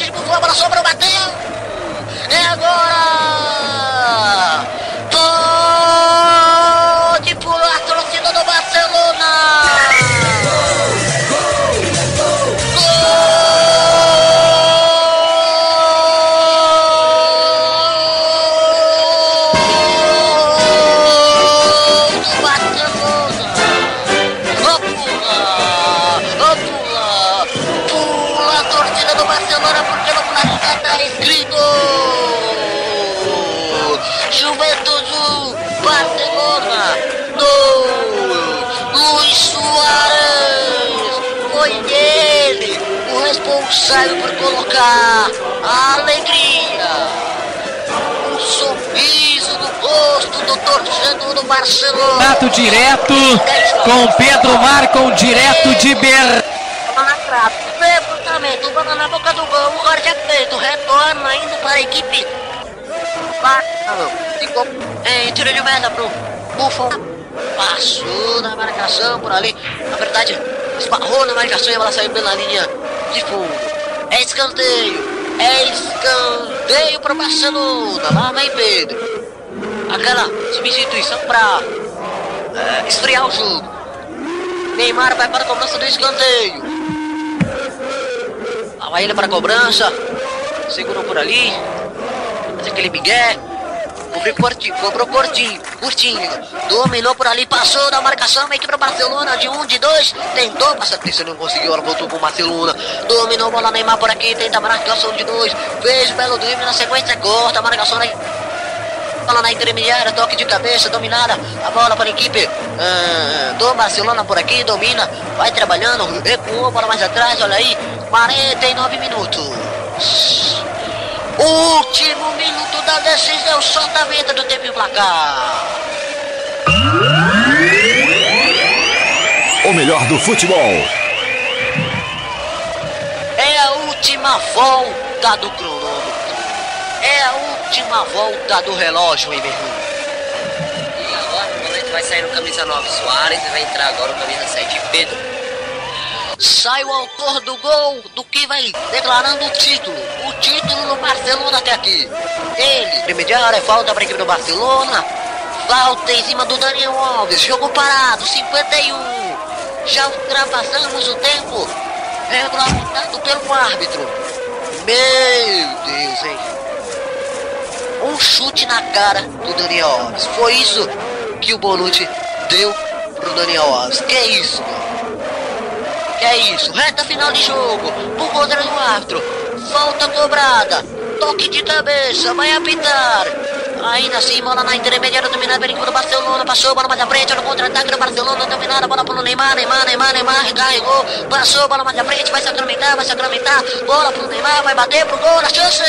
people. Responsável por colocar a alegria um sorriso no rosto do torcedor do Barcelona Contato direto com Pedro Marcon, direto de Ber. na trave. Cruzamento, bola na boca do gol, o é feito, retorna indo para a equipe. Ficou em tiro de meta pro Buffon. Passou na marcação por ali. Na verdade, esbarrou na marcação e a bola saiu pela linha de fundo. É escanteio. É escanteio para o Barcelona. Lá vem Pedro. Aquela substituição para esfriar o jogo. Neymar vai para a cobrança do escanteio. Lá vai ele para a cobrança. Segurou por ali. Faz aquele migué. Cobriu curtinho, cobrou curtinho, curtinho. Dominou por ali, passou da marcação, meio que para Barcelona, de um, de dois. Tentou passar, terceiro não conseguiu, ela voltou pro Barcelona. Dominou, bola Neymar por aqui, tenta a marcação de dois. Fez o belo drible na sequência, corta a marcação aí. Bola na intermediária, toque de cabeça, dominada. A bola para a equipe ah, do Barcelona por aqui, domina, vai trabalhando, recuou, bola mais atrás, olha aí. 49 minutos. Último minuto da decisão, solta a venda do tempo e placar. O melhor do futebol. É a última volta do cronômetro. É a última volta do relógio, hein, meu irmão? E agora o volante vai sair no camisa 9 Soares e vai entrar agora o camisa 7 Pedro. Sai o autor do gol, do que vai declarando o título. O título do Barcelona até aqui. Ele, intermediário, é falta para a equipe do Barcelona. Falta em cima do Daniel Alves. Jogo parado, 51. Já ultrapassamos o tempo regulamentado pelo árbitro. Meu Deus, hein? Um chute na cara do Daniel Alves. Foi isso que o Bonucci deu pro Daniel Alves. Que isso, mano? É isso? Reta final de jogo. Por conta do árbitro. Falta cobrada. Toque de cabeça. Vai apitar. Ainda assim, bola na intermediária dominada equipe do Barcelona. Passou, bola mais à frente. No contra-ataque do Barcelona. Dominada, bola pro Neymar. Neymar, Neymar, Neymar. Recarregou. Passou, bola mais à frente. Vai sacramentar, vai sacramentar. Bola pro Neymar. Vai bater pro gol. A chance.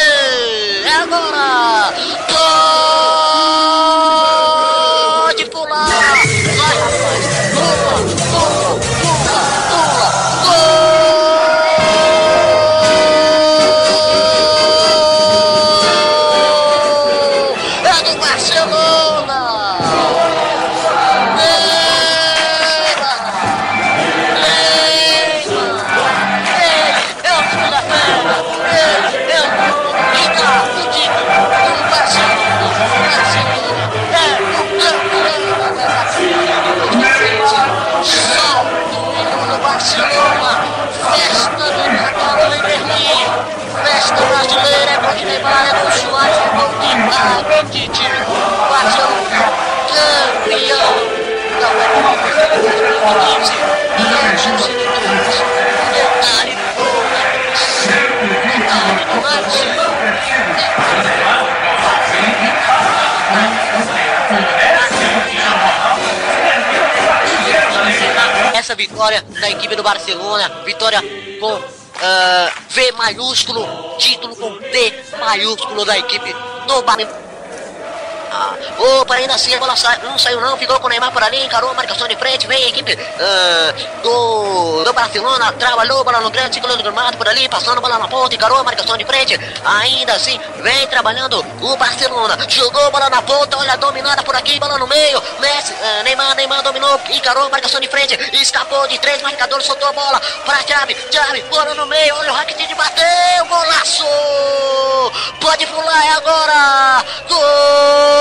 Festa brasileira é gol de Neymar, é gol de Soares, é gol de Neymar, gol de time! Barcelona campeão! Não é gol de 2015! Não são seguidores! Detalhe no gol! Detalhe no lance! essa vitória da equipe do Barcelona, vitória com ah, V maiúsculo, título com T maiúsculo da equipe do Barcelona. Ah, oh, ainda assim, a bola sa não saiu não, ficou com o Neymar por ali, encarou a marcação de frente, vem a equipe ah, do, do Barcelona, trabalhou, bola no grande ciclo do gramado por ali, passando bola na ponta, encarou a marcação de frente, ainda assim, vem trabalhando o Barcelona, jogou bola na ponta, olha, dominada por aqui, bola no meio, Messi, eh, Neymar, Neymar dominou, encarou a marcação de frente, escapou de três marcadores, soltou a bola pra Chave, Chave, bola no meio, olha o Rakitic bateu, golaço! Pode pular, é agora! Gol!